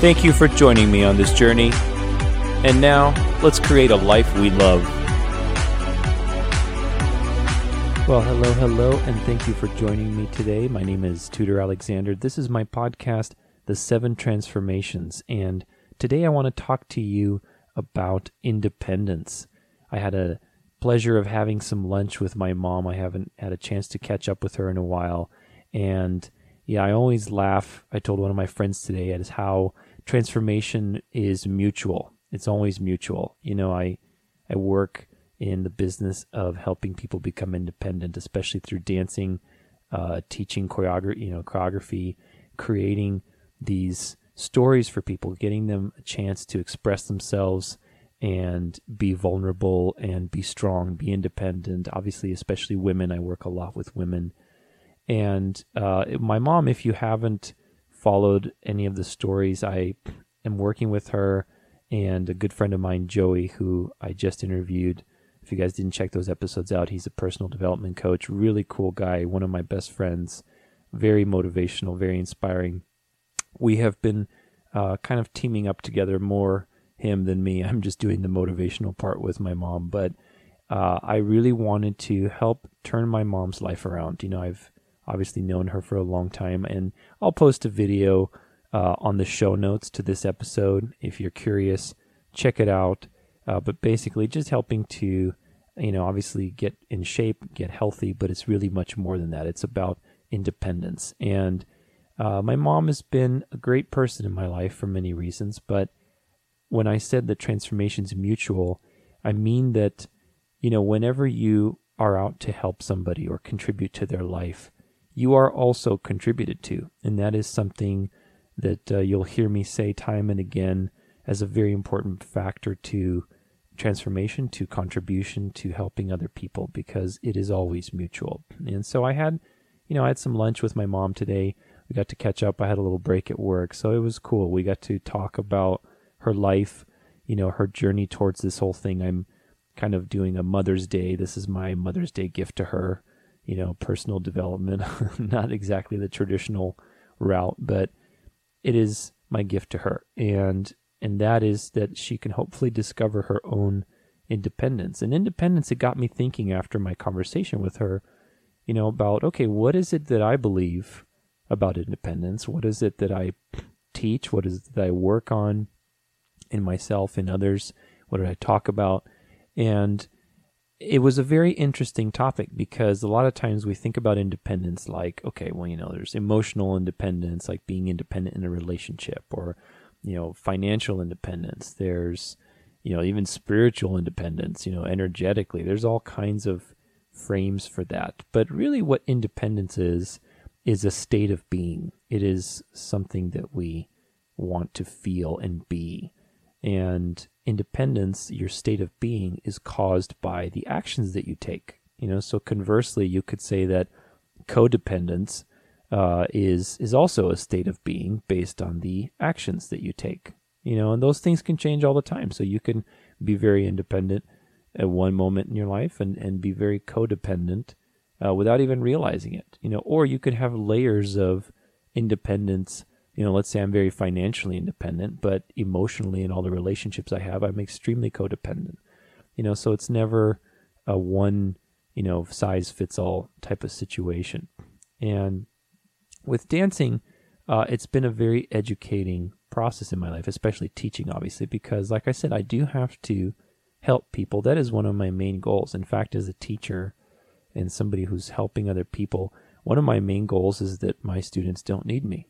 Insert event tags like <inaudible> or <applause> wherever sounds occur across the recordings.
Thank you for joining me on this journey. And now, let's create a life we love. Well, hello, hello, and thank you for joining me today. My name is Tudor Alexander. This is my podcast, The Seven Transformations, and today I want to talk to you about independence. I had a pleasure of having some lunch with my mom. I haven't had a chance to catch up with her in a while. And yeah, I always laugh. I told one of my friends today at how transformation is mutual. It's always mutual. You know, I I work in the business of helping people become independent, especially through dancing, uh, teaching choreography, you know, choreography, creating these stories for people, getting them a chance to express themselves and be vulnerable and be strong, be independent. Obviously, especially women. I work a lot with women. And uh, my mom, if you haven't followed any of the stories, I am working with her and a good friend of mine, Joey, who I just interviewed. If you guys didn't check those episodes out, he's a personal development coach, really cool guy, one of my best friends, very motivational, very inspiring. We have been uh, kind of teaming up together more him than me. <laughs> I'm just doing the motivational part with my mom, but uh, I really wanted to help turn my mom's life around. You know, I've obviously known her for a long time, and I'll post a video uh, on the show notes to this episode if you're curious. Check it out. Uh, but basically, just helping to, you know, obviously get in shape, get healthy, but it's really much more than that. It's about independence. And uh, my mom has been a great person in my life for many reasons, but when I said that transformation's mutual, I mean that, you know, whenever you are out to help somebody or contribute to their life, you are also contributed to. And that is something that uh, you'll hear me say time and again as a very important factor to transformation, to contribution, to helping other people because it is always mutual. And so I had, you know, I had some lunch with my mom today. We got to catch up. I had a little break at work. So it was cool. We got to talk about her life, you know, her journey towards this whole thing. I'm kind of doing a Mother's Day. This is my Mother's Day gift to her, you know, personal development, <laughs> not exactly the traditional route, but it is my gift to her. And and that is that she can hopefully discover her own independence. And independence it got me thinking after my conversation with her, you know, about okay, what is it that I believe about independence? What is it that I teach? What is it that I work on? in myself and others? What did I talk about? And it was a very interesting topic because a lot of times we think about independence like, okay, well, you know, there's emotional independence, like being independent in a relationship, or, you know, financial independence. There's, you know, even spiritual independence, you know, energetically. There's all kinds of frames for that. But really, what independence is, is a state of being. It is something that we want to feel and be. And independence, your state of being, is caused by the actions that you take. You know, so conversely, you could say that codependence uh, is is also a state of being based on the actions that you take. You know, and those things can change all the time. So you can be very independent at one moment in your life and, and be very codependent uh, without even realizing it. You know, or you could have layers of independence you know, let's say I'm very financially independent, but emotionally in all the relationships I have, I'm extremely codependent. You know, so it's never a one, you know, size fits all type of situation. And with dancing, uh, it's been a very educating process in my life, especially teaching, obviously, because, like I said, I do have to help people. That is one of my main goals. In fact, as a teacher and somebody who's helping other people, one of my main goals is that my students don't need me.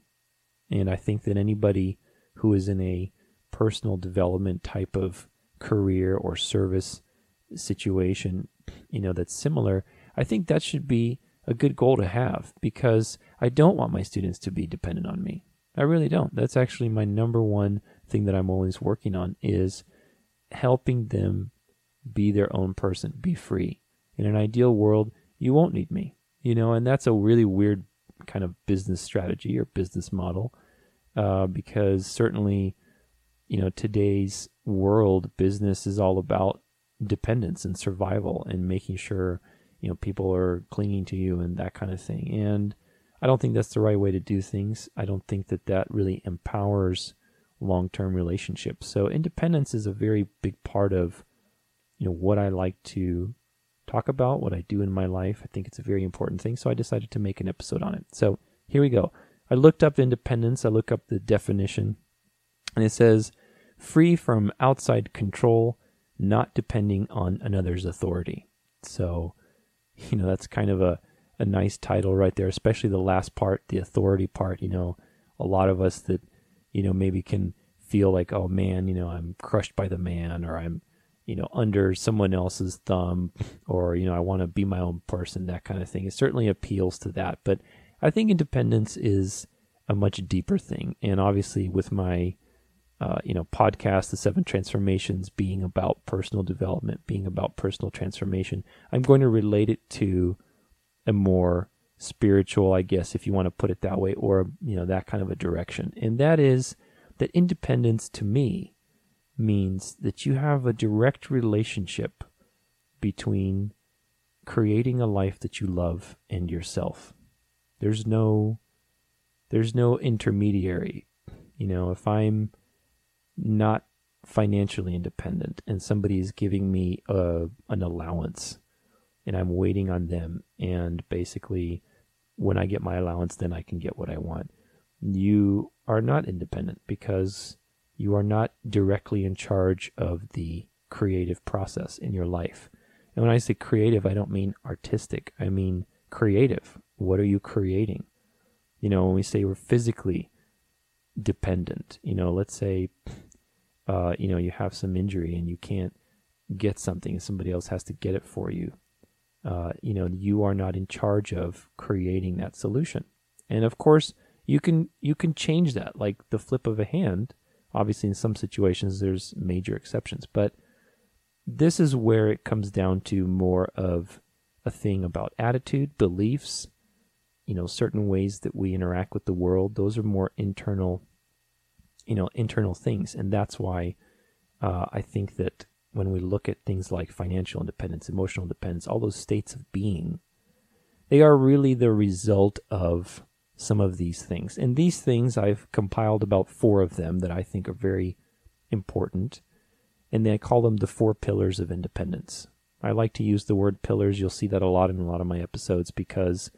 And I think that anybody who is in a personal development type of career or service situation, you know, that's similar, I think that should be a good goal to have because I don't want my students to be dependent on me. I really don't. That's actually my number one thing that I'm always working on is helping them be their own person, be free. In an ideal world, you won't need me, you know, and that's a really weird kind of business strategy or business model uh, because certainly, you know, today's world, business is all about dependence and survival and making sure, you know, people are clinging to you and that kind of thing. And I don't think that's the right way to do things. I don't think that that really empowers long-term relationships. So independence is a very big part of you know what I like to talk about, what I do in my life. I think it's a very important thing. So I decided to make an episode on it. So here we go. I looked up independence. I look up the definition and it says free from outside control, not depending on another's authority. So, you know, that's kind of a, a nice title right there, especially the last part, the authority part. You know, a lot of us that, you know, maybe can feel like, oh man, you know, I'm crushed by the man or I'm, you know, under someone else's thumb or, you know, I want to be my own person, that kind of thing. It certainly appeals to that. But I think independence is a much deeper thing. And obviously, with my, uh, you know, podcast, The Seven Transformations, being about personal development, being about personal transformation, I'm going to relate it to a more spiritual, I guess, if you want to put it that way, or, you know, that kind of a direction. And that is that independence to me means that you have a direct relationship between creating a life that you love and yourself. There's no there's no intermediary. You know, if I'm not financially independent and somebody is giving me a, an allowance and I'm waiting on them and basically when I get my allowance then I can get what I want. You are not independent because you are not directly in charge of the creative process in your life. And when I say creative, I don't mean artistic. I mean creative. What are you creating? You know, when we say we're physically dependent, you know, let's say, uh, you know, you have some injury and you can't get something, and somebody else has to get it for you. Uh, you know, you are not in charge of creating that solution. And of course, you can you can change that like the flip of a hand. Obviously, in some situations, there's major exceptions, but this is where it comes down to more of a thing about attitude, beliefs, you know certain ways that we interact with the world those are more internal you know internal things. And that's why uh, i think that when we look at things like financial independence emotional independence all those states of being they are really the result of some of these things. And these things i've compiled about four of them that i think are very important. And then i call them the four pillars of independence. I like to use the word pillars. You'll see that a lot in a lot of my episodes because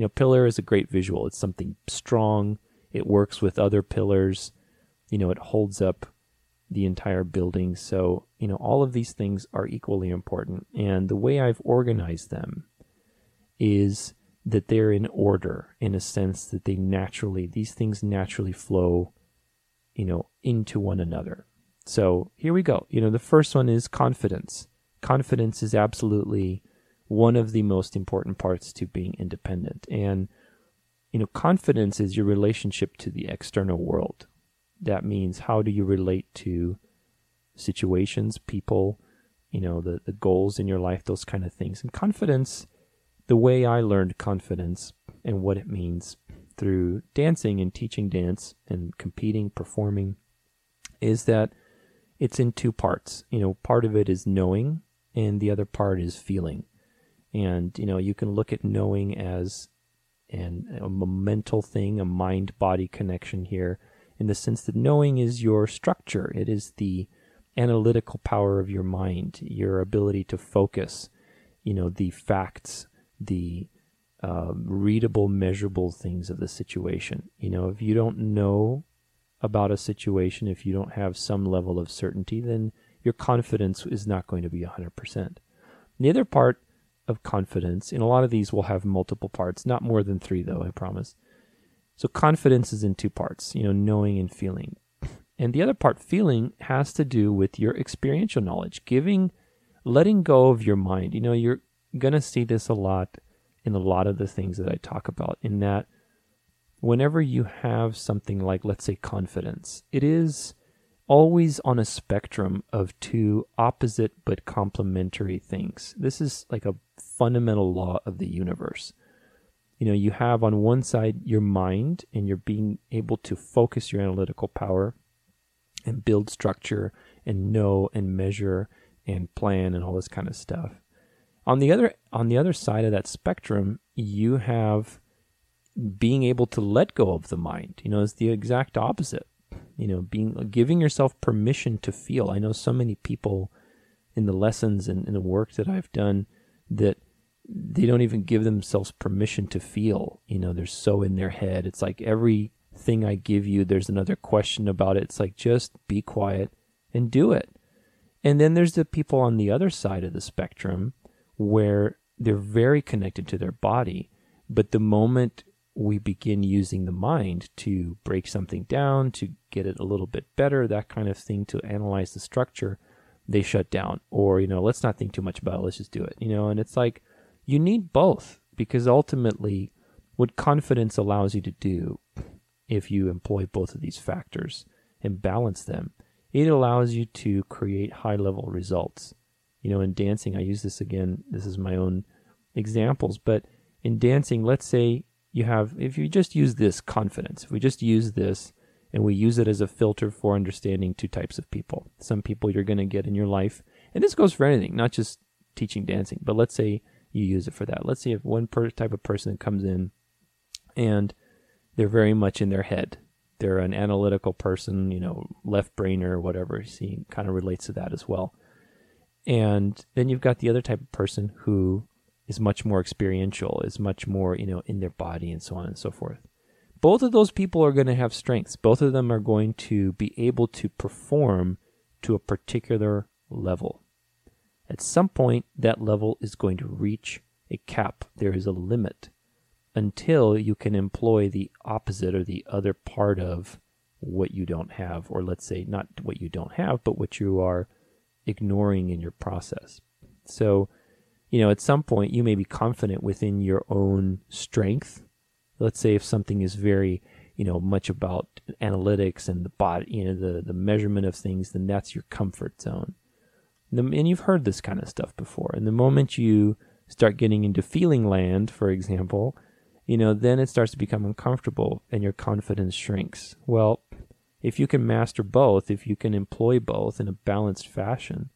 you know, pillar is a great visual. It's something strong. It works with other pillars. You know, it holds up the entire building. So, you know, all of these things are equally important. And the way I've organized them is that they're in order in a sense that they naturally, these things naturally flow, you know, into one another. So here we go. You know, the first one is confidence. Confidence is absolutely one of the most important parts to being independent. And, you know, confidence is your relationship to the external world. That means how do you relate to situations, people, you know, the, the goals in your life, those kind of things. And confidence, the way I learned confidence and what it means through dancing and teaching dance and competing, performing, is that it's in two parts. You know, part of it is knowing, and the other part is feeling. And, you know, you can look at knowing as an, a mental thing, a mind body connection here, in the sense that knowing is your structure. It is the analytical power of your mind, your ability to focus, you know, the facts, the uh, readable, measurable things of the situation. You know, if you don't know about a situation, if you don't have some level of certainty, then your confidence is not going to be 100%. The other part of confidence. And a lot of these will have multiple parts, not more than three, though, I promise. So confidence is in two parts, you know, knowing and feeling. And the other part, feeling, has to do with your experiential knowledge, giving, letting go of your mind. You know, you're going to see this a lot in a lot of the things that I talk about, in that whenever you have something like, let's say, confidence, it is always on a spectrum of two opposite but complementary things. This is like a fundamental law of the universe. You know, you have on one side your mind, and you're being able to focus your analytical power and build structure and know and measure and plan and all this kind of stuff. On the other on the other side of that spectrum, you have being able to let go of the mind. You know, it's the exact opposite. You know, being giving yourself permission to feel. I know so many people in the lessons and in the work that I've done that they don't even give themselves permission to feel. You know, they're so in their head. It's like everything I give you, there's another question about it. It's like just be quiet and do it. And then there's the people on the other side of the spectrum where they're very connected to their body. But the moment we begin using the mind to break something down, to get it a little bit better, that kind of thing, to analyze the structure, they shut down. Or, you know, let's not think too much about it, let's just do it. You know, and it's like you need both because ultimately, what confidence allows you to do if you employ both of these factors and balance them, it allows you to create high level results you know, in dancing, I use this again. This is my own examples, but in dancing, let's say you have, if you just use this confidence, if we just use this and we use it as a filter for understanding two types of people. Some people you're going to get in your life, and this goes for anything, not just teaching dancing, but let's say you use it for that. Let's say if one per- type of person comes in and they're very much in their head. They're an analytical person, you know, left brainer, whatever. See, kind of relates to that as well. And then you've got the other type of person who is much more experiential, is much more, you know, in their body and so on and so forth. Both of those people are going to have strengths. Both of them are going to be able to perform to a particular level. At some point, that level is going to reach a cap. There is a limit until you can employ the opposite or the other part of what you don't have, or let's say not what you don't have, but what you are ignoring in your process. So, you know, at some point you may be confident within your own strength. Let's say if something is very, you know, much about analytics and the body, you know, the, the measurement of things, then that's your comfort zone. And you've heard this kind of stuff before. And the moment you start getting into feeling land, for example, you know, then it starts to become uncomfortable and your confidence shrinks. Well, if you can master both, if you can employ both in a balanced fashion,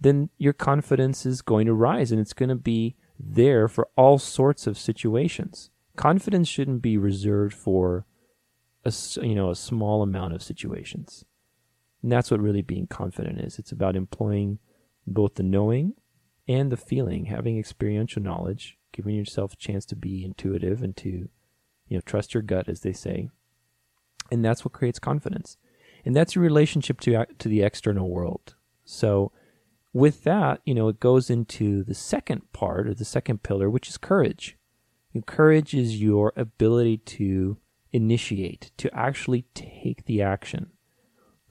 then your confidence is going to rise and it's going to be there for all sorts of situations. Confidence shouldn't be reserved for a you know a small amount of situations. And that's what really being confident is. It's about employing both the knowing and the feeling, having experiential knowledge, giving yourself a chance to be intuitive and to you know trust your gut as they say. And that's what creates confidence. And that's your relationship to to the external world. So with that you know it goes into the second part or the second pillar which is courage. And courage is your ability to initiate to actually take the action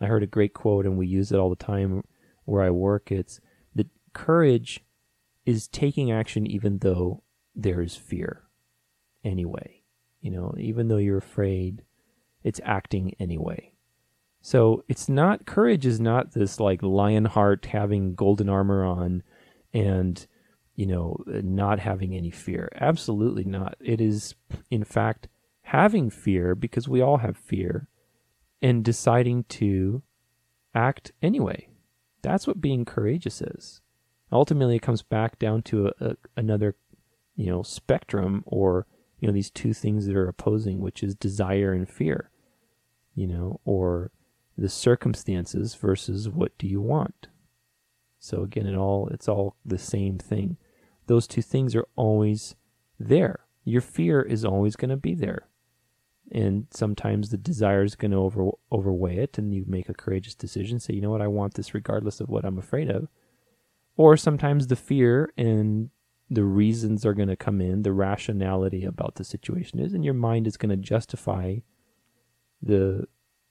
i heard a great quote and we use it all the time where i work it's that courage is taking action even though there is fear anyway you know even though you're afraid it's acting anyway. So it's not courage is not this like lion heart having golden armor on and you know not having any fear. Absolutely not. It is in fact having fear because we all have fear and deciding to act anyway. That's what being courageous is. Ultimately it comes back down to a, a, another you know spectrum or you know these two things that are opposing which is desire and fear you know, or the circumstances versus what do you want. So again, it all it's all the same thing. Those two things are always there. Your fear is always going to be there. And sometimes the desire is going to over, overweigh it, and you make a courageous decision. Say, you know what, I want this regardless of what I'm afraid of. Or sometimes the fear and the reasons are going to come in, the rationality about the situation is, and your mind is going to justify the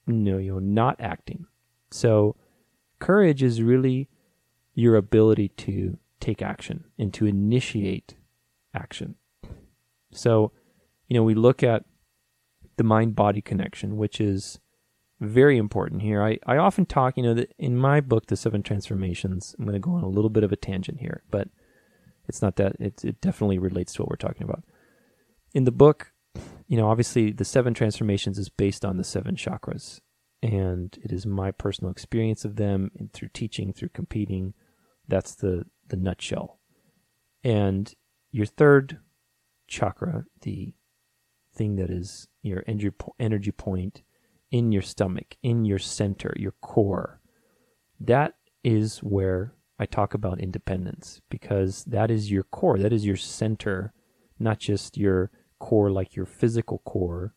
you know, you know not acting. So courage is really your ability to take action and to initiate action. So, you know, we look at the mind body connection, which is very important here. I, I often talk, you know, that in my book, The Seven Transformations, I'm going to go on a little bit of a tangent here, but it's not that, it, it definitely relates to what we're talking about. In the book, you know, obviously the seven transformations is based on the seven chakras. And it is my personal experience of them and through teaching, through competing. That's the, the nutshell. And your third chakra, the thing that is your energy energy point in your stomach, in your center, your core. That is where I talk about independence because that is your core, that is your center, not just your core like your physical core,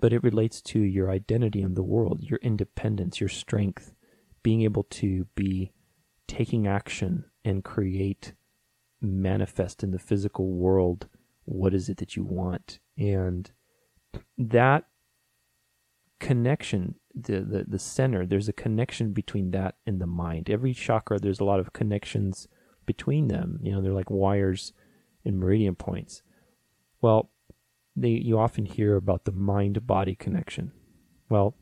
but it relates to your identity in the world, your independence, your strength, being able to be taking action and create, manifest in the physical world what is it that you want. And that connection, the, the, the center, there's a connection between that and the mind. Every chakra, there's a lot of connections between them. You know, they're like wires and meridian points. Well, they, you often hear about the mind body connection. Well,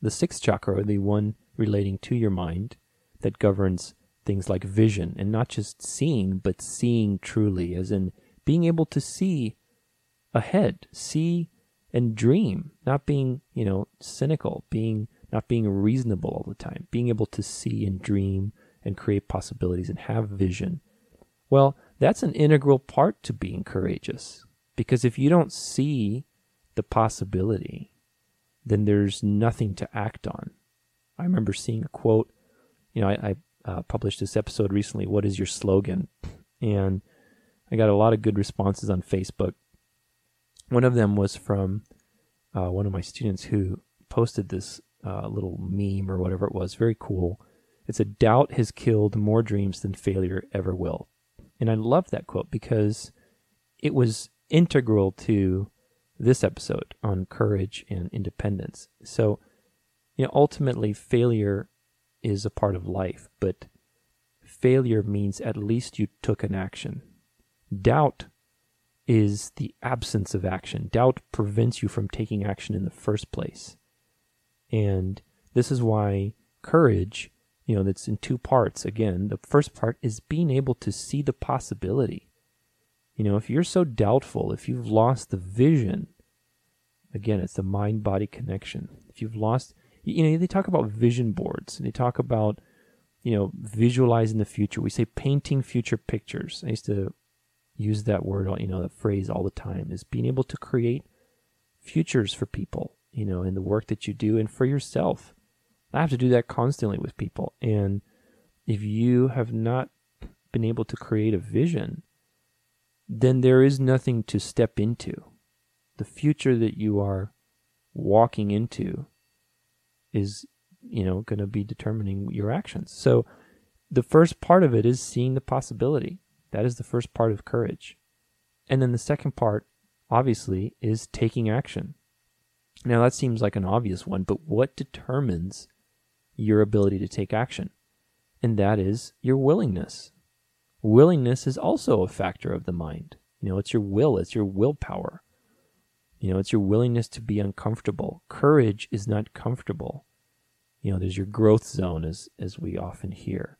the sixth chakra, the one relating to your mind that governs things like vision and not just seeing, but seeing truly, as in being able to see ahead, see and dream, not being, you know, cynical, being not being reasonable all the time, being able to see and dream and create possibilities and have vision. Well, that's an integral part to being courageous. Because if you don't see the possibility, then there's nothing to act on. I remember seeing a quote, you know, I, I uh, published this episode recently, What is your slogan? And I got a lot of good responses on Facebook one of them was from uh, one of my students who posted this uh, little meme or whatever it was. Very cool. It's a doubt has killed more dreams than failure ever will. And I love that quote because it was integral to this episode on courage and independence. So, you know, ultimately, failure is a part of life, but failure means at least you took an action. Doubt is the absence of action. Doubt prevents you from taking action in the first place. And this is why courage, you know, that's in two parts. Again, the first part is being able to see the possibility. You know, if you're so doubtful, if you've lost the vision, again, it's the mind body connection. If you've lost, you know, they talk about vision boards and they talk about, you know, visualizing the future. We say painting future pictures. I used to use that word, you know, that phrase all the time is being able to create futures for people, you know, in the work that you do and for yourself. I have to do that constantly with people. And if you have not been able to create a vision, then there is nothing to step into. The future that you are walking into is, you know, going to be determining your actions. So the first part of it is seeing the possibility. That is the first part of courage. And then the second part, obviously, is taking action. Now, that seems like an obvious one, but what determines your ability to take action? And that is your willingness. Willingness is also a factor of the mind. You know, it's your will, it's your willpower. You know, it's your willingness to be uncomfortable. Courage is not comfortable. You know, there's your growth zone, as, as we often hear.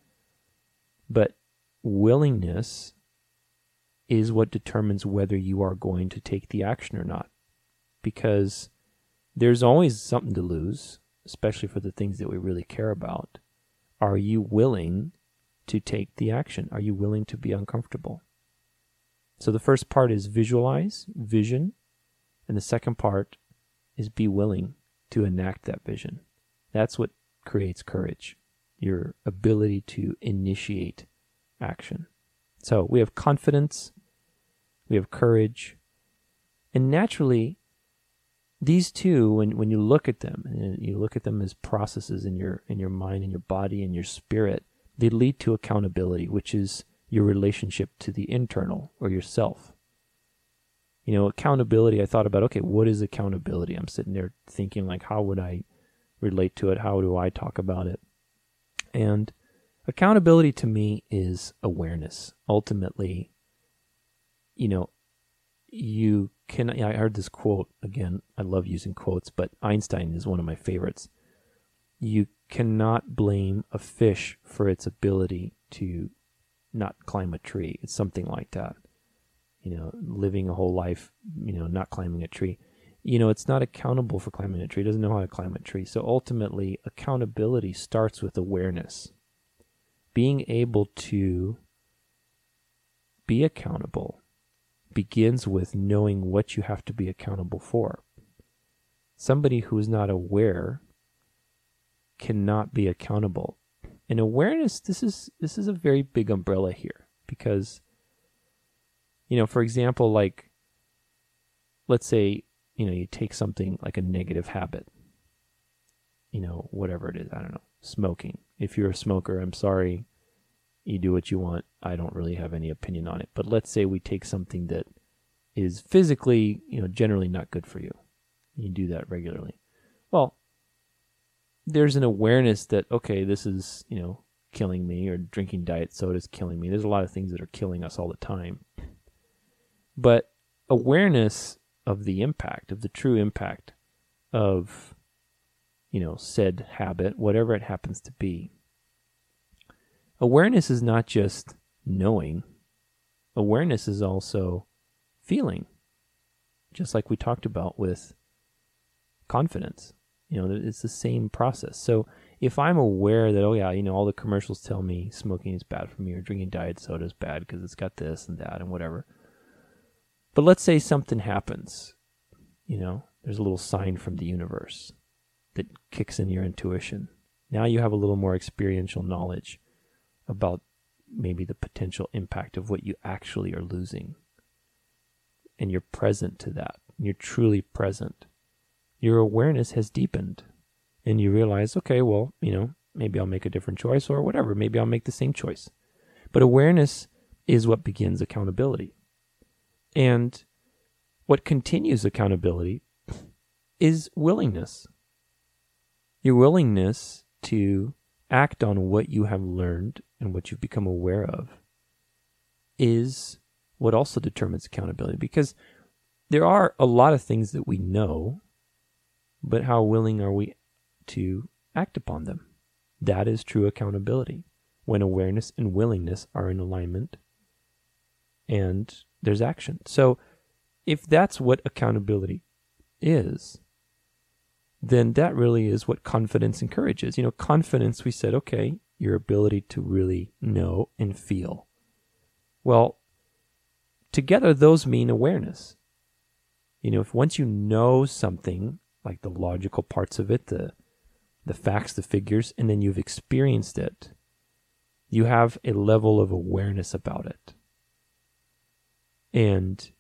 But willingness is what determines whether you are going to take the action or not. Because there's always something to lose, especially for the things that we really care about. Are you willing to take the action? Are you willing to be uncomfortable? So the first part is visualize, vision, and the second part is be willing to enact that vision. That's what creates courage, your ability to initiate action. So we have confidence, we have courage, and naturally, these two, when, when you look at them, and you look at them as processes in your in your mind and your body and your spirit, they lead to accountability, which is your relationship to the internal or yourself. You know, accountability, I thought about, okay, what is accountability? I'm sitting there thinking like how would I relate to it? How do I talk about it? And Accountability to me is awareness. Ultimately, you know, you can. I heard this quote again. I love using quotes, but Einstein is one of my favorites. You cannot blame a fish for its ability to not climb a tree. It's something like that. You know, living a whole life, you know, not climbing a tree. You know, it's not accountable for climbing a tree. It doesn't know how to climb a tree. So ultimately, accountability starts with awareness. Being able to be accountable begins with knowing what you have to be accountable for. Somebody who is not aware cannot be accountable. And awareness, this is this is a very big umbrella here because you know, for example, like let's say, you know, you take something like a negative habit. You know, whatever it is, I don't know, smoking. If you're a smoker, I'm sorry, you do what you want. I don't really have any opinion on it. But let's say we take something that is physically, you know, generally not good for you. You do that regularly. Well, there's an awareness that okay, this is, you know, killing me or drinking diet soda is killing me. There's a lot of things that are killing us all the time. But awareness of the impact, of the true impact of you know, said habit, whatever it happens to be. Awareness is not just knowing. Awareness is also feeling. Just like we talked about with confidence. You know, it's the same process. So if I'm aware that, oh yeah, you know, all the commercials tell me smoking is bad for me or drinking diet soda is bad because it's got this and that and whatever. But let's say something happens, you know, there's a little sign from the universe that kicks in your intuition. Now you have a little more experiential knowledge about maybe the potential impact of what you actually are losing. And you're present to that. You're truly present your awareness has deepened and you realize, okay, well, you know, maybe I'll make a different choice or whatever. Maybe I'll make the same choice. But awareness is what begins accountability. And what continues accountability is willingness. Your willingness to act on what you have learned and what you've become aware of is what also determines accountability because there are a lot of things that we know but how willing are we to act upon them? That is true accountability when awareness and willingness are in alignment and there's action. So, if that's what accountability is, then that really is what confidence encourages. You know, confidence, we said, okay, your ability to really know and feel. Well, together, those mean awareness. You know, if once you know something like the logical parts of it, the the facts, the figures, and then you've experienced it, you have a level of awareness about it. And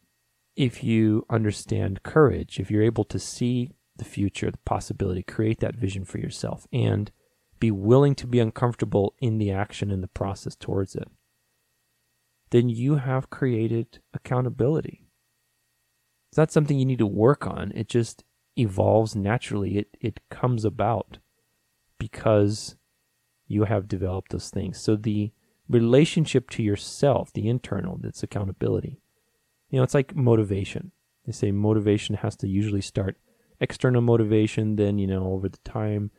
if you understand courage, if you're able to see the future, the possibility, create that vision for yourself, and be willing to be uncomfortable in the action and the process towards it, then you have created accountability. It's not something you need to work on. It just evolves naturally. It it comes about because you have developed those things. So the relationship to yourself, the internal, that's accountability. You know, it's like motivation. They say motivation has to usually start external motivation, then, you know, over the time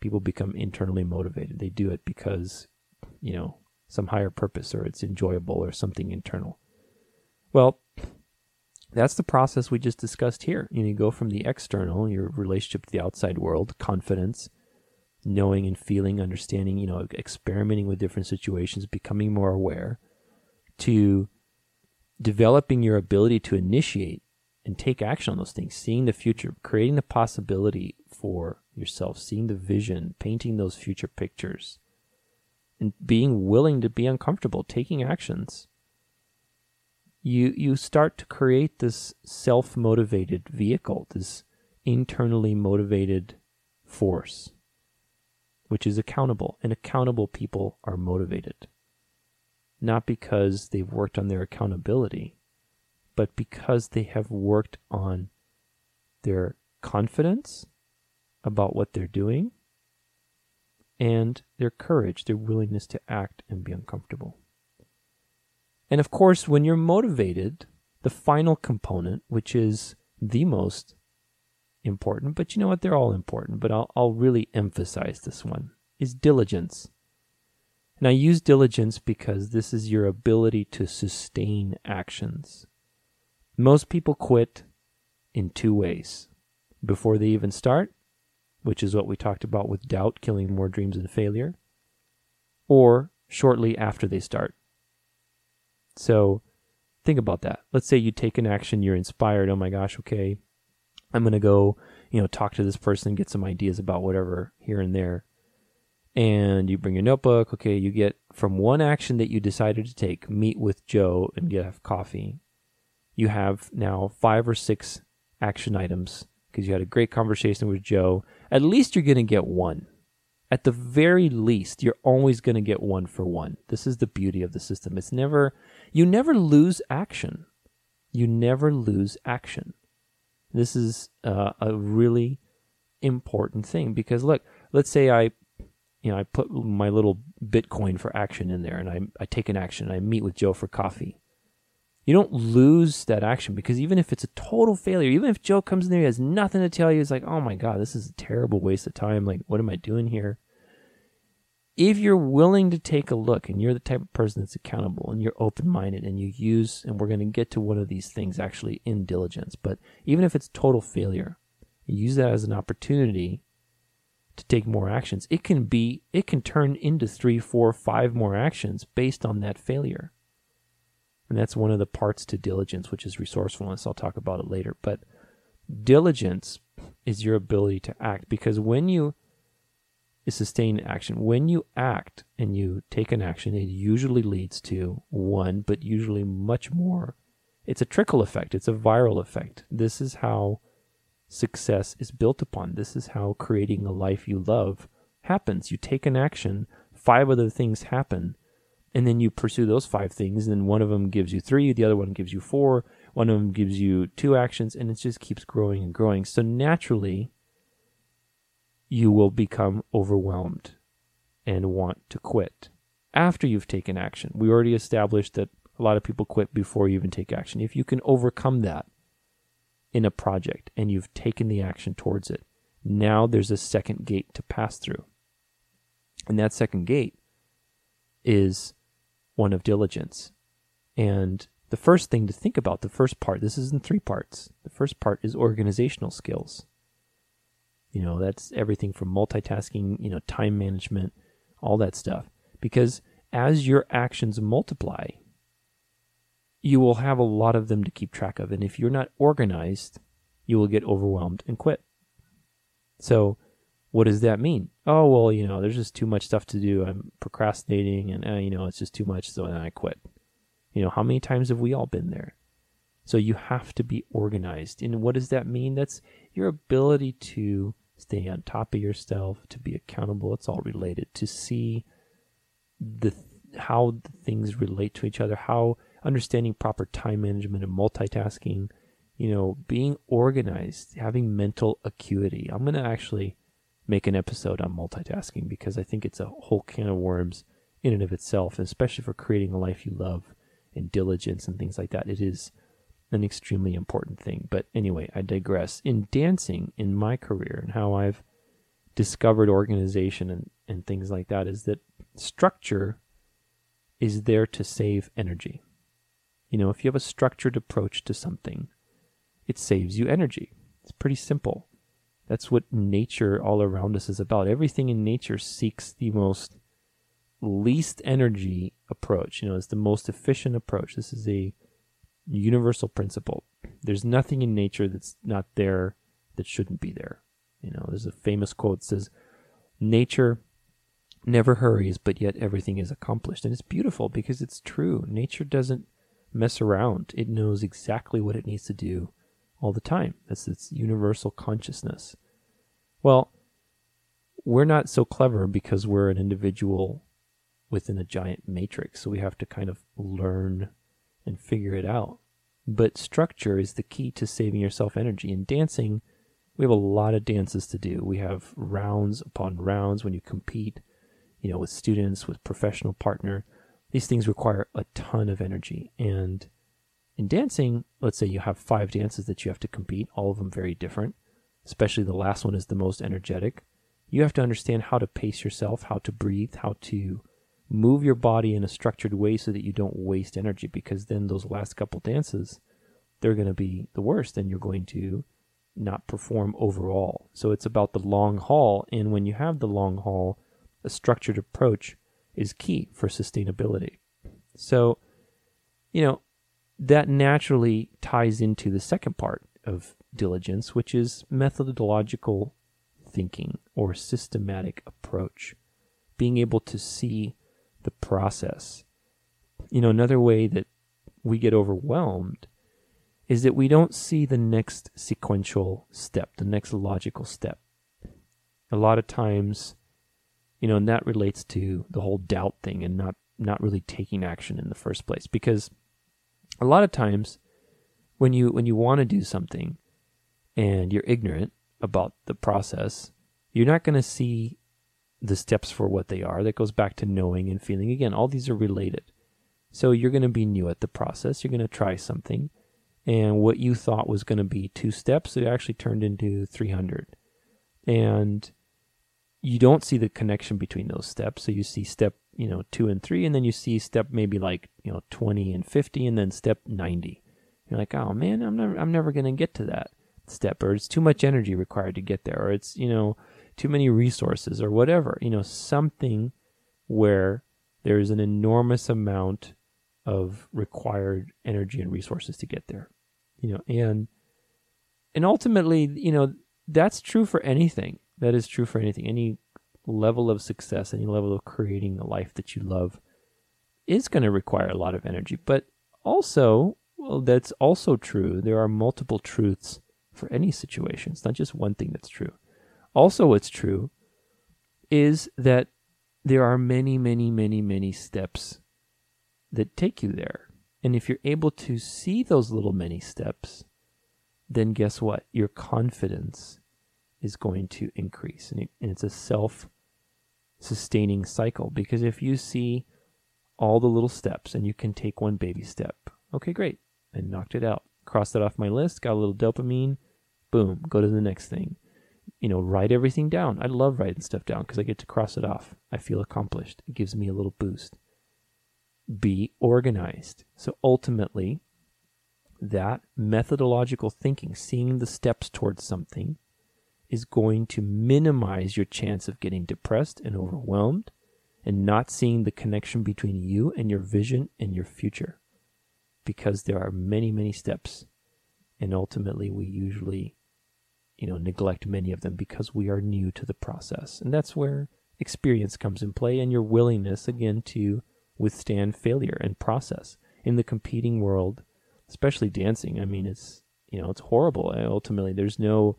people become internally motivated. They do it because, you know, some higher purpose or it's enjoyable or something internal. Well, that's the process we just discussed here. You, know, you go from the external, your relationship to the outside world, confidence, knowing and feeling, understanding, you know, experimenting with different situations, becoming more aware, to developing your ability to initiate and take action on those things, seeing the future, creating the possibility for yourself, seeing the vision, painting those future pictures, and being willing to be uncomfortable, taking actions you you start to create this self-motivated vehicle, this internally motivated force, which is accountable. And accountable people are motivated. Not because they've worked on their accountability, but because they have worked on their confidence about what they're doing and their courage, their willingness to act and be uncomfortable. And of course, when you're motivated the final component, which is the most important, but you know what? They're all important, but I'll, I'll really emphasize this one, is diligence. And I use diligence because this is your ability to sustain actions. Most people quit in two ways before they even start, which is what we talked about with doubt killing more dreams than failure, or shortly after they start. So think about that. Let's say you take an action, you're inspired, oh my gosh, okay, I'm going to go, you know, talk to this person, get some ideas about whatever here and there. And you bring your notebook, okay, you get from one action that you decided to take, meet with Joe and get have coffee. You have now five or six action items because you had a great conversation with Joe. At least you're going to get one. At the very least, you're always going to get one for one. This is the beauty of the system. It's never, you never lose action. You never lose action. This is uh, a really important thing because look, let's say I, you know, I put my little Bitcoin for action in there and I, I take an action. I meet with Joe for coffee. You don't lose that action because even if it's a total failure, even if Joe comes in there, he has nothing to tell you, it's like, oh my God, this is a terrible waste of time. Like, what am I doing here? If you're willing to take a look and you're the type of person that's accountable and you're open minded and you use, and we're going to get to one of these things actually in diligence, but even if it's total failure, use that as an opportunity to take more actions. It can be, it can turn into three, four, five more actions based on that failure. And that's one of the parts to diligence, which is resourcefulness. I'll talk about it later. But diligence is your ability to act because when you is sustained action. When you act and you take an action, it usually leads to one, but usually much more. It's a trickle effect, it's a viral effect. This is how success is built upon. This is how creating a life you love happens. You take an action, five other things happen, and then you pursue those five things and one of them gives you three the other one gives you four one of them gives you two actions and it just keeps growing and growing. So naturally you will become overwhelmed and want to quit after you've taken action. We already established that a lot of people quit before you even take action. If you can overcome that in a project and you've taken the action towards it now there's a second gate to pass through. And that second gate is one of diligence. And the first thing to think about, the first part, this is in three parts. The first part is organizational skills. You know, that's everything from multitasking, you know, time management, all that stuff. Because as your actions multiply, you will have a lot of them to keep track of. And if you're not organized, you will get overwhelmed and quit. So, what does that mean? Oh, well, you know, there's just too much stuff to do. I'm procrastinating and, uh, you know, it's just too much. So then I quit. You know, how many times have we all been there? So you have to be organized. And what does that mean? That's your ability to stay on top of yourself, to be accountable. It's all related to see the how the things relate to each other, how understanding proper time management and multitasking, you know, being organized, having mental acuity. I'm going to actually make an episode on multitasking because I think it's a whole can of worms in and of itself, especially for creating a life you love and diligence and things like that. It is an extremely important thing. But anyway, I digress. In dancing, in my career, and how I've discovered organization and, and things like that, is that structure is there to save energy. You know, if you have a structured approach to something, it saves you energy. It's pretty simple. That's what nature all around us is about. Everything in nature seeks the most least energy approach. You know, it's the most efficient approach. This is a universal principle. There's nothing in nature that's not there that shouldn't be there. You know, there's a famous quote that says, Nature never hurries, but yet everything is accomplished. And it's beautiful because it's true. Nature doesn't mess around, it knows exactly what it needs to do all the time. That's its universal consciousness. Well, we're not so clever because we're an individual within a giant matrix, so we have to kind of learn and figure it out. But structure is the key to saving yourself energy. In dancing, we have a lot of dances to do. We have rounds upon rounds when you compete, you know, with students, with professional partner. These things require a ton of energy. And in dancing, let's say you have five dances that you have to compete, all of them very different, especially the last one is the most energetic. You have to understand how to pace yourself, how to breathe, how to move your body in a structured way so that you don't waste energy because then those last couple dances they're going to be the worst and you're going to not perform overall. So it's about the long haul and when you have the long haul, a structured approach is key for sustainability. So, you know, that naturally ties into the second part of diligence, which is methodological thinking or systematic approach. Being able to see the process. You know, another way that we get overwhelmed is that we don't see the next sequential step, the next logical step. A lot of times, you know, and that relates to the whole doubt thing and not not really taking action in the first place because a lot of times when you when you want to do something and you're ignorant about the process, you're not going to see the steps for what they are. That goes back to knowing and feeling. Again, all these are related. So you're going to be new at the process. You're going to try something. And what you thought was going to be two steps, it actually turned into 300. And you don't see the connection between those steps. So you see step, you know, two and three, and then you see step maybe like, you know, 20 and 50, and then step 90. You're like, oh man, I'm never, I'm never going to get to that step, or it's too much energy required to get there, or it's, you know, too many resources or whatever, you know, something where there is an enormous amount of required energy and resources to get there. You know, and and ultimately, you know, that's true for anything. That is true for anything. Any level of success, any level of creating a life that you love is going to require a lot of energy. But also, well, that's also true. There are multiple truths for any situation. It's not just one thing that's true. Also, what's true is that there are many, many, many, many steps that take you there. And if you're able to see those little many steps, then guess what? Your confidence is going to increase. And, it, and it's a self sustaining cycle because if you see all the little steps and you can take one baby step, okay, great. I knocked it out. Crossed that off my list, got a little dopamine, boom, go to the next thing you know, write everything down. I love writing stuff down because I get to cross it off. I feel accomplished. It gives me a little boost. Be organized. So ultimately, that methodological thinking, seeing the steps towards something, is going to minimize your chance of getting depressed and overwhelmed and not seeing the connection between you and your vision and your future. Because there are many, many steps. And ultimately, we usually you know, neglect many of them because we are new to the process. And that's where experience comes in play and your willingness, again, to withstand failure and process. In the competing world, especially dancing, I mean, it's, you know, it's horrible. Ultimately, there's no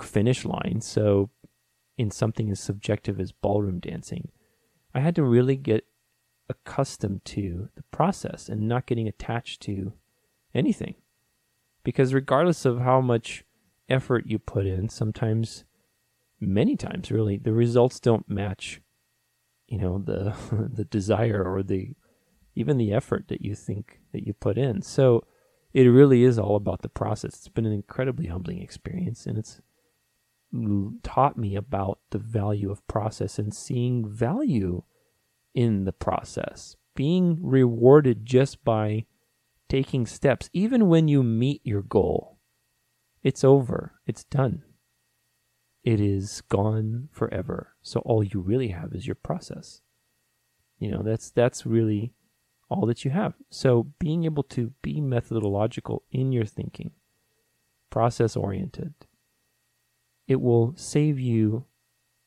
finish line. So, in something as subjective as ballroom dancing, I had to really get accustomed to the process and not getting attached to anything. Because regardless of how much effort you put in, sometimes, many times really, the results don't match, you know, the <laughs> the desire or the even the effort that you think that you put in. So it really is all about the process. It's been an incredibly humbling experience, and it's taught me about the value of process and seeing value in the process, being rewarded just by taking steps, even when you meet your goal it's over. It's done. It is gone forever. So all you really have is your process. You know, that's that's really all that you have. So being able to be methodological in your thinking, process oriented, it will save you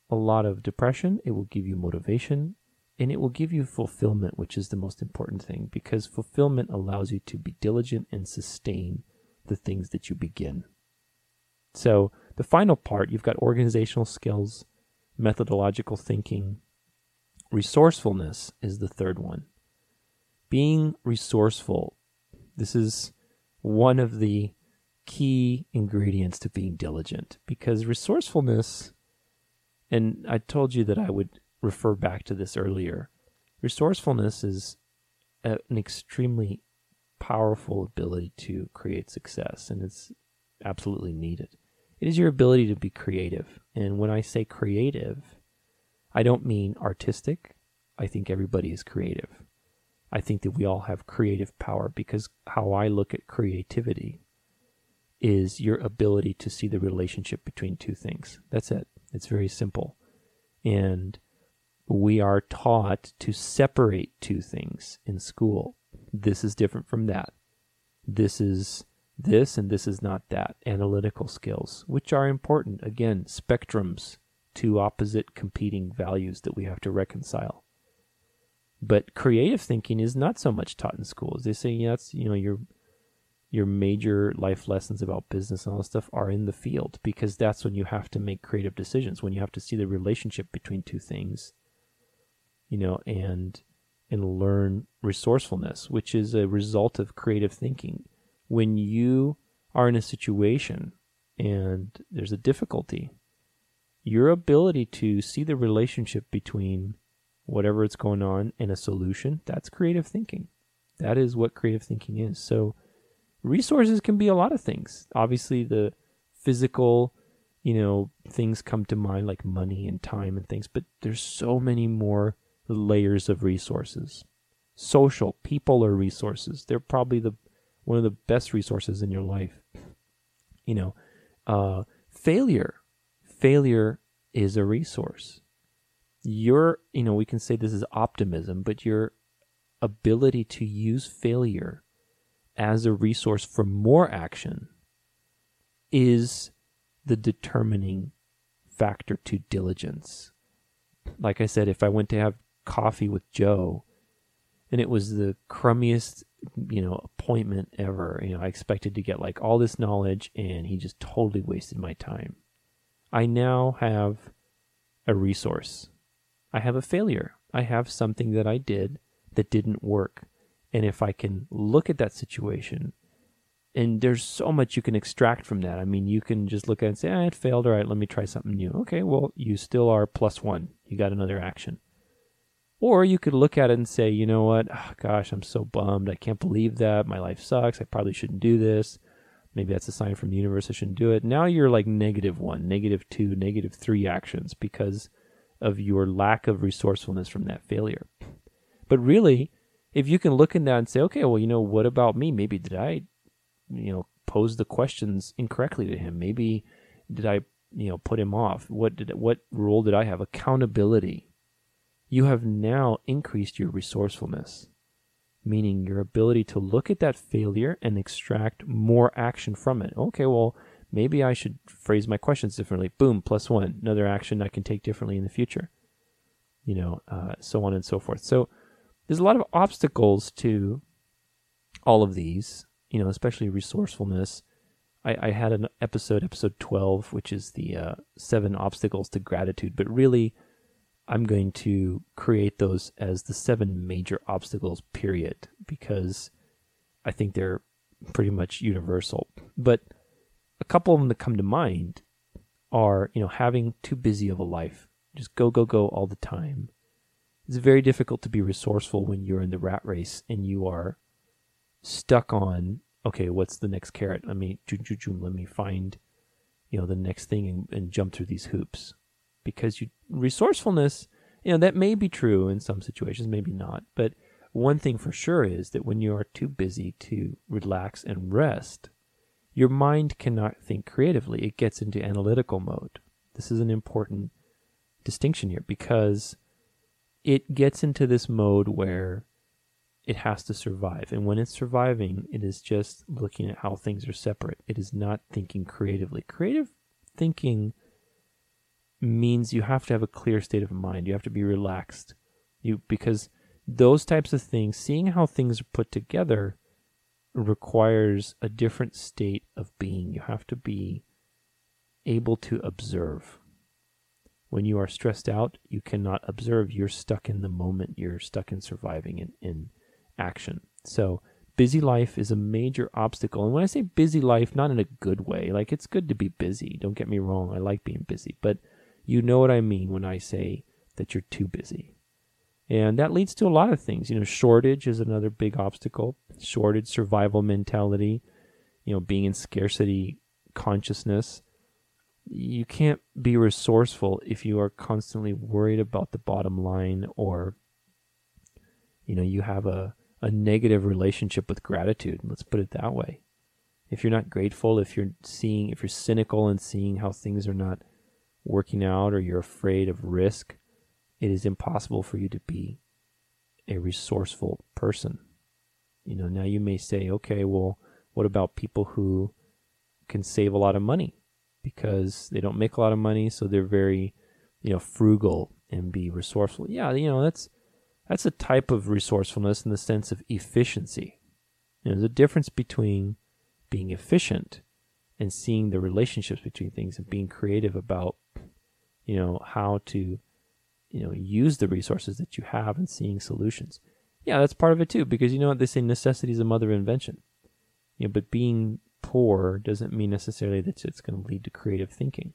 a lot of depression, it will give you motivation, and it will give you fulfillment, which is the most important thing because fulfillment allows you to be diligent and sustain the things that you begin. So the final part, you've got organizational skills, methodological thinking, resourcefulness is the third one. Being resourceful, this is one of the key ingredients to being diligent because resourcefulness, and I told you that I would refer back to this earlier, resourcefulness is an extremely powerful ability to create success, and it's absolutely needed. It is your ability to be creative. And when I say creative, I don't mean artistic. I think everybody is creative. I think that we all have creative power because how I look at creativity is your ability to see the relationship between two things. That's it. It's very simple. And we are taught to separate two things in school. This is different from that. This is this and this is not that. Analytical skills, which are important. Again, spectrums, two opposite competing values that we have to reconcile. But creative thinking is not so much taught in schools. They say yeah, that's you know your your major life lessons about business and all this stuff are in the field because that's when you have to make creative decisions, when you have to see the relationship between two things, you know, and and learn resourcefulness, which is a result of creative thinking. When you are in a situation and there's a difficulty, your ability to see the relationship between whatever it's going on and a solution, that's creative thinking. That is what creative thinking is. So resources can be a lot of things. Obviously the physical, you know, things come to mind like money and time and things, but there's so many more layers of resources. Social, people are resources. They're probably the one of the best resources in your life. You know, uh, failure. Failure is a resource. Your, you know, we can say this is optimism, but your ability to use failure as a resource for more action is the determining factor to diligence. Like I said, if I went to have coffee with Joe, and it was the crummiest, you know, appointment ever. You know, I expected to get like all this knowledge, and he just totally wasted my time. I now have a resource. I have a failure. I have something that I did that didn't work. And if I can look at that situation, and there's so much you can extract from that. I mean, you can just look at it and say, ah, it failed. All right, let me try something new. Okay, well, you still are plus one. You got another action. Or you could look at it and say, you know what? Oh, gosh, I'm so bummed. I can't believe that. My life sucks. I probably shouldn't do this. Maybe that's a sign from the universe I shouldn't do it. Now you're like negative one, negative two, negative three actions because of your lack of resourcefulness from that failure. But really, if you can look in that and say, okay, well, you know, what about me? Maybe did I, you know, pose the questions incorrectly to him? Maybe did I, you know, put him off? What did what role did I have? Accountability you have now increased your resourcefulness, meaning your ability to look at that failure and extract more action from it. Okay, well, maybe I should phrase my questions differently. Boom, plus one, another action I can take differently in the future. You know, uh, so on and so forth. So there's a lot of obstacles to all of these, you know, especially resourcefulness. I, I had an episode, episode 12, which is the uh, seven obstacles to gratitude, but really, I'm going to create those as the seven major obstacles, period, because I think they're pretty much universal. But a couple of them that come to mind are, you know, having too busy of a life, just go, go, go all the time. It's very difficult to be resourceful when you're in the rat race and you are stuck on, okay, what's the next carrot? Let me, let me find, you know, the next thing and, and jump through these hoops because you resourcefulness, you know, that may be true in some situations, maybe not. But one thing for sure is that when you are too busy to relax and rest, your mind cannot think creatively. It gets into analytical mode. This is an important distinction here because it gets into this mode where it has to survive. And when it's surviving, it is just looking at how things are separate. It is not thinking creatively. Creative thinking means you have to have a clear state of mind. You have to be relaxed. You because those types of things, seeing how things are put together requires a different state of being. You have to be able to observe. When you are stressed out, you cannot observe. You're stuck in the moment. You're stuck in surviving in, in action. So busy life is a major obstacle. And when I say busy life, not in a good way, like it's good to be busy. Don't get me wrong. I like being busy, but you know what I mean when I say that you're too busy. And that leads to a lot of things. You know, shortage is another big obstacle. Shortage, survival mentality, you know, being in scarcity consciousness. You can't be resourceful if you are constantly worried about the bottom line or, you know, you have a, a negative relationship with gratitude. Let's put it that way. If you're not grateful, if you're seeing, if you're cynical and seeing how things are not working out or you're afraid of risk, it is impossible for you to be a resourceful person. You know, now you may say, okay, well, what about people who can save a lot of money because they don't make a lot of money, so they're very, you know, frugal and be resourceful. Yeah, you know, that's that's a type of resourcefulness in the sense of efficiency. You know, there's a difference between being efficient and seeing the relationships between things and being creative about, you know, how to you know use the resources that you have and seeing solutions. Yeah that's part of it too because you know what? They say necessity is a mother of invention. You know but being poor doesn't mean necessarily that it's going to lead to creative thinking.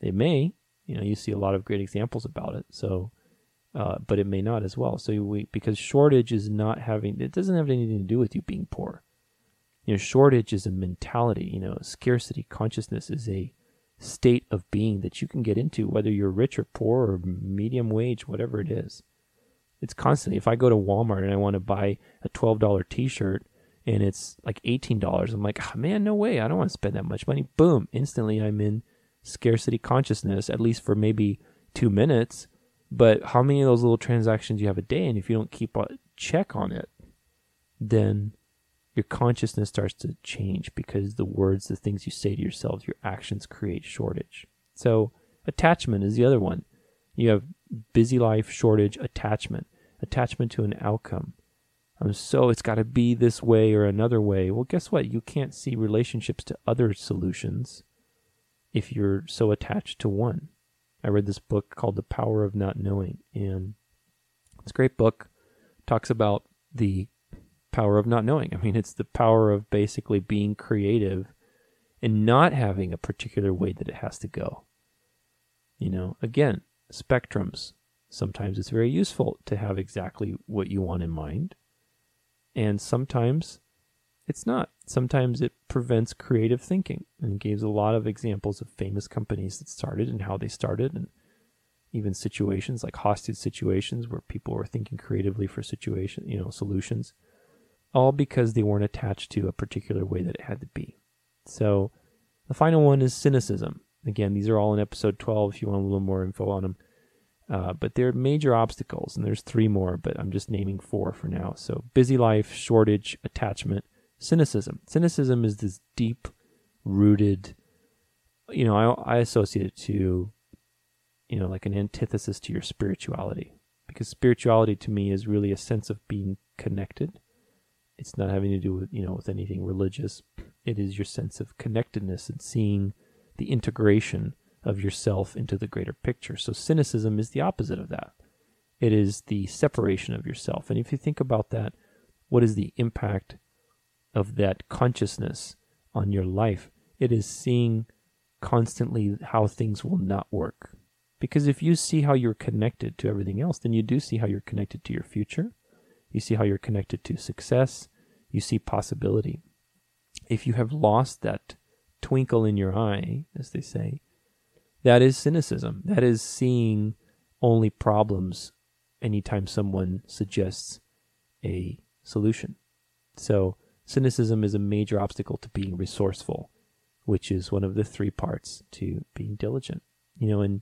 It may you know you see a lot of great examples about it so uh, but it may not as well. So we because shortage is not having it doesn't have anything to do with you being poor you know shortage is a mentality you know scarcity consciousness is a state of being that you can get into, whether you're rich or poor or medium wage, whatever it is. It's constantly. If I go to Walmart and I want to buy a twelve dollar T-shirt and it's like eighteen dollars, I'm like, oh, man, no way, I don't want to spend that much money. Boom! Instantly, I'm in scarcity consciousness, at least for maybe two minutes. But how many of those little transactions you have a day, and if you don't keep a check on it, then your consciousness starts to change because the words, the things you say to yourself, your actions create shortage. So, attachment is the other one. You have busy life, shortage, attachment, attachment to an outcome. Um, so it's got to be this way or another way. Well, guess what? You can't see relationships to other solutions if you're so attached to one. I read this book called The Power of Not Knowing, and it's a great book. Talks about the power of not knowing. I mean, it's the power of basically being creative and not having a particular way that it has to go. You know, again, spectrums. Sometimes it's very useful to have exactly what you want in mind, and sometimes it's not. Sometimes it prevents creative thinking and gives a lot of examples of famous companies that started and how they started and even situations like hostage situations where people were thinking creatively for situation, you know, solutions all because they weren't attached to a particular way that it had to be. So the final one is cynicism. Again, these are all in episode 12 if you want a little more info on them. Uh, but they're major obstacles, and there's three more, but I'm just naming four for now. So busy life, shortage, attachment, cynicism. Cynicism is this deep rooted, you know, I, I associate it to, you know, like an antithesis to your spirituality. Because spirituality to me is really a sense of being connected it's not having to do with, you know, with anything religious. It is your sense of connectedness and seeing the integration of yourself into the greater picture. So cynicism is the opposite of that. It is the separation of yourself. And if you think about that, what is the impact of that consciousness on your life? It is seeing constantly how things will not work. Because if you see how you're connected to everything else, then you do see how you're connected to your future. You see how you're connected to success. You see possibility. If you have lost that twinkle in your eye, as they say, that is cynicism. That is seeing only problems anytime someone suggests a solution. So, cynicism is a major obstacle to being resourceful, which is one of the three parts to being diligent. You know, and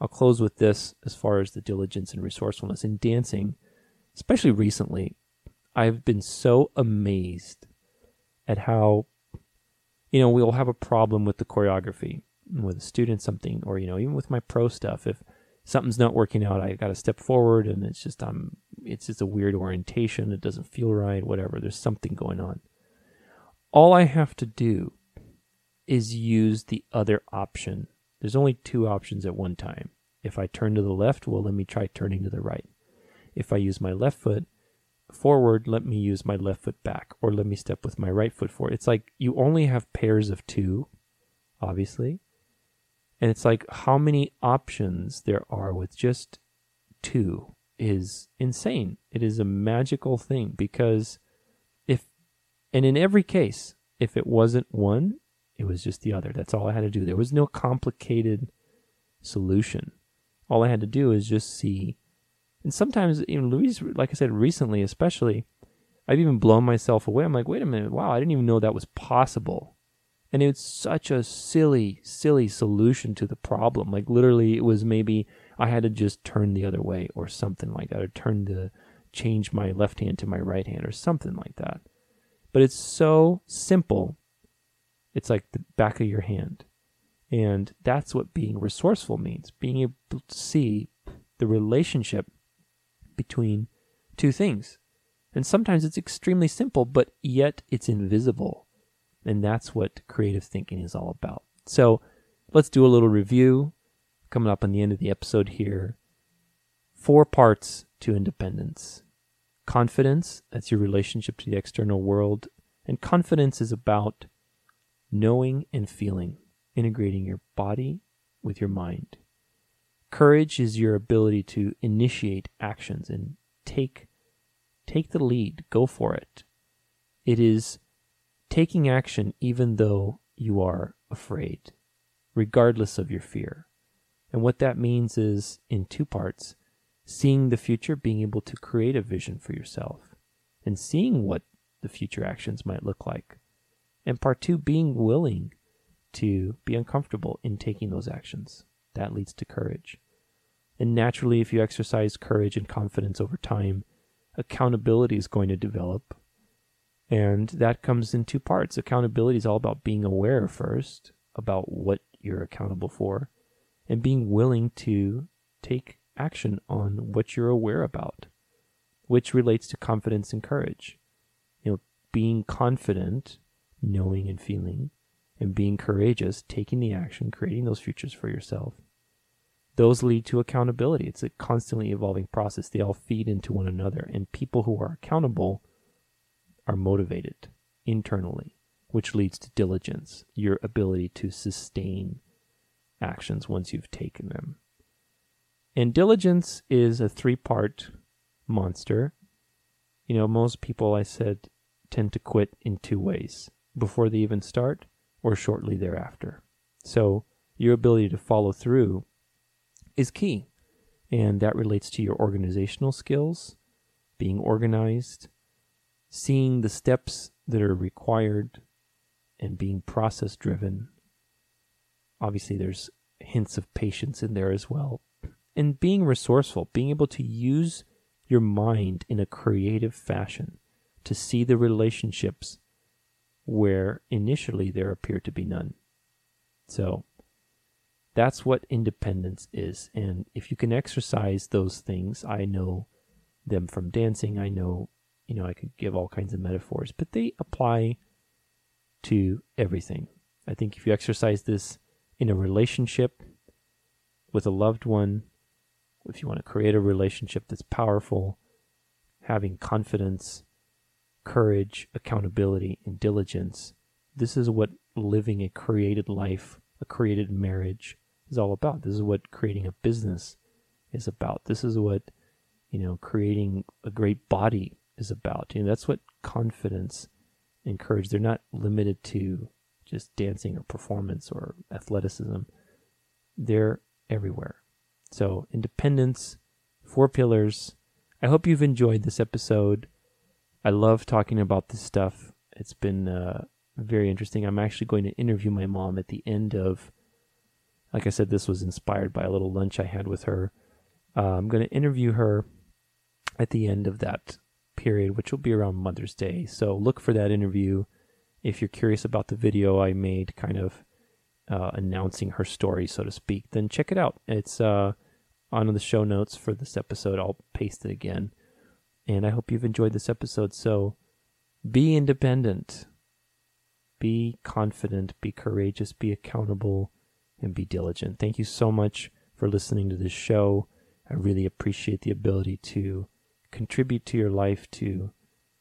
I'll close with this as far as the diligence and resourcefulness in dancing especially recently, I've been so amazed at how, you know, we'll have a problem with the choreography with a student, something, or, you know, even with my pro stuff. If something's not working out, I got to step forward and it's just, I'm, it's just a weird orientation. It doesn't feel right, whatever. There's something going on. All I have to do is use the other option. There's only two options at one time. If I turn to the left, well, let me try turning to the right. If I use my left foot forward, let me use my left foot back, or let me step with my right foot forward. It's like you only have pairs of two, obviously. And it's like how many options there are with just two is insane. It is a magical thing because if, and in every case, if it wasn't one, it was just the other. That's all I had to do. There was no complicated solution. All I had to do is just see. And sometimes, even Louise, like I said, recently especially, I've even blown myself away. I'm like, wait a minute, wow, I didn't even know that was possible. And it's such a silly, silly solution to the problem. Like literally, it was maybe I had to just turn the other way or something like that, or turn the change my left hand to my right hand or something like that. But it's so simple. It's like the back of your hand. And that's what being resourceful means being able to see the relationship between two things. And sometimes it's extremely simple, but yet it's invisible. And that's what creative thinking is all about. So let's do a little review coming up on the end of the episode here. Four parts to independence confidence, that's your relationship to the external world. And confidence is about knowing and feeling, integrating your body with your mind. Courage is your ability to initiate actions and take take the lead, go for it. It is taking action even though you are afraid, regardless of your fear. And what that means is in two parts seeing the future, being able to create a vision for yourself, and seeing what the future actions might look like. And part two, being willing to be uncomfortable in taking those actions. That leads to courage. And naturally, if you exercise courage and confidence over time, accountability is going to develop. And that comes in two parts. Accountability is all about being aware first about what you're accountable for and being willing to take action on what you're aware about, which relates to confidence and courage. You know, being confident, knowing and feeling, and being courageous, taking the action, creating those futures for yourself. Those lead to accountability. It's a constantly evolving process. They all feed into one another. And people who are accountable are motivated internally, which leads to diligence, your ability to sustain actions once you've taken them. And diligence is a three part monster. You know, most people, I said, tend to quit in two ways before they even start or shortly thereafter. So, your ability to follow through is key. And that relates to your organizational skills, being organized, seeing the steps that are required, and being process driven. Obviously, there's hints of patience in there as well. And being resourceful, being able to use your mind in a creative fashion to see the relationships where initially there appear to be none. So that's what independence is. And if you can exercise those things, I know them from dancing. I know, you know, I could give all kinds of metaphors, but they apply to everything. I think if you exercise this in a relationship with a loved one, if you want to create a relationship that's powerful, having confidence, courage, accountability, and diligence, this is what living a created life, a created marriage is all about. This is what creating a business is about. This is what, you know, creating a great body is about. You know, that's what confidence and courage, they're not limited to just dancing or performance or athleticism. They're everywhere. So, independence, four pillars. I hope you've enjoyed this episode. I love talking about this stuff. It's been uh, very interesting. I'm actually going to interview my mom at the end of, like I said, this was inspired by a little lunch I had with her. Uh, I'm going to interview her at the end of that period, which will be around Mother's Day. So look for that interview if you're curious about the video I made, kind of uh, announcing her story, so to speak, then check it out. It's uh, on the show notes for this episode. I'll paste it again. And I hope you've enjoyed this episode. So be independent, be confident, be courageous, be accountable, and be diligent. Thank you so much for listening to this show. I really appreciate the ability to contribute to your life, to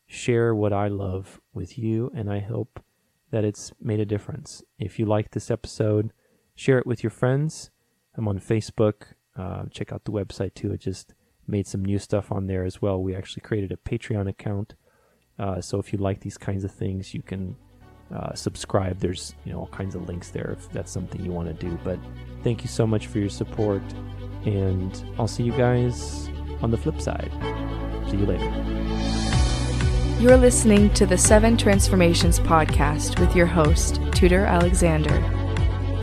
share what I love with you, and I hope that it's made a difference. If you like this episode, share it with your friends. I'm on Facebook. Uh, check out the website too. It's just made some new stuff on there as well. We actually created a Patreon account. Uh, so if you like these kinds of things, you can uh, subscribe. There's you know all kinds of links there if that's something you want to do. But thank you so much for your support, and I'll see you guys on the flip side. See you later. You're listening to the Seven Transformations podcast with your host, Tudor Alexander.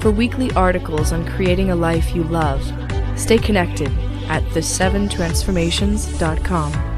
For weekly articles on creating a life you love, stay connected at the7transformations.com.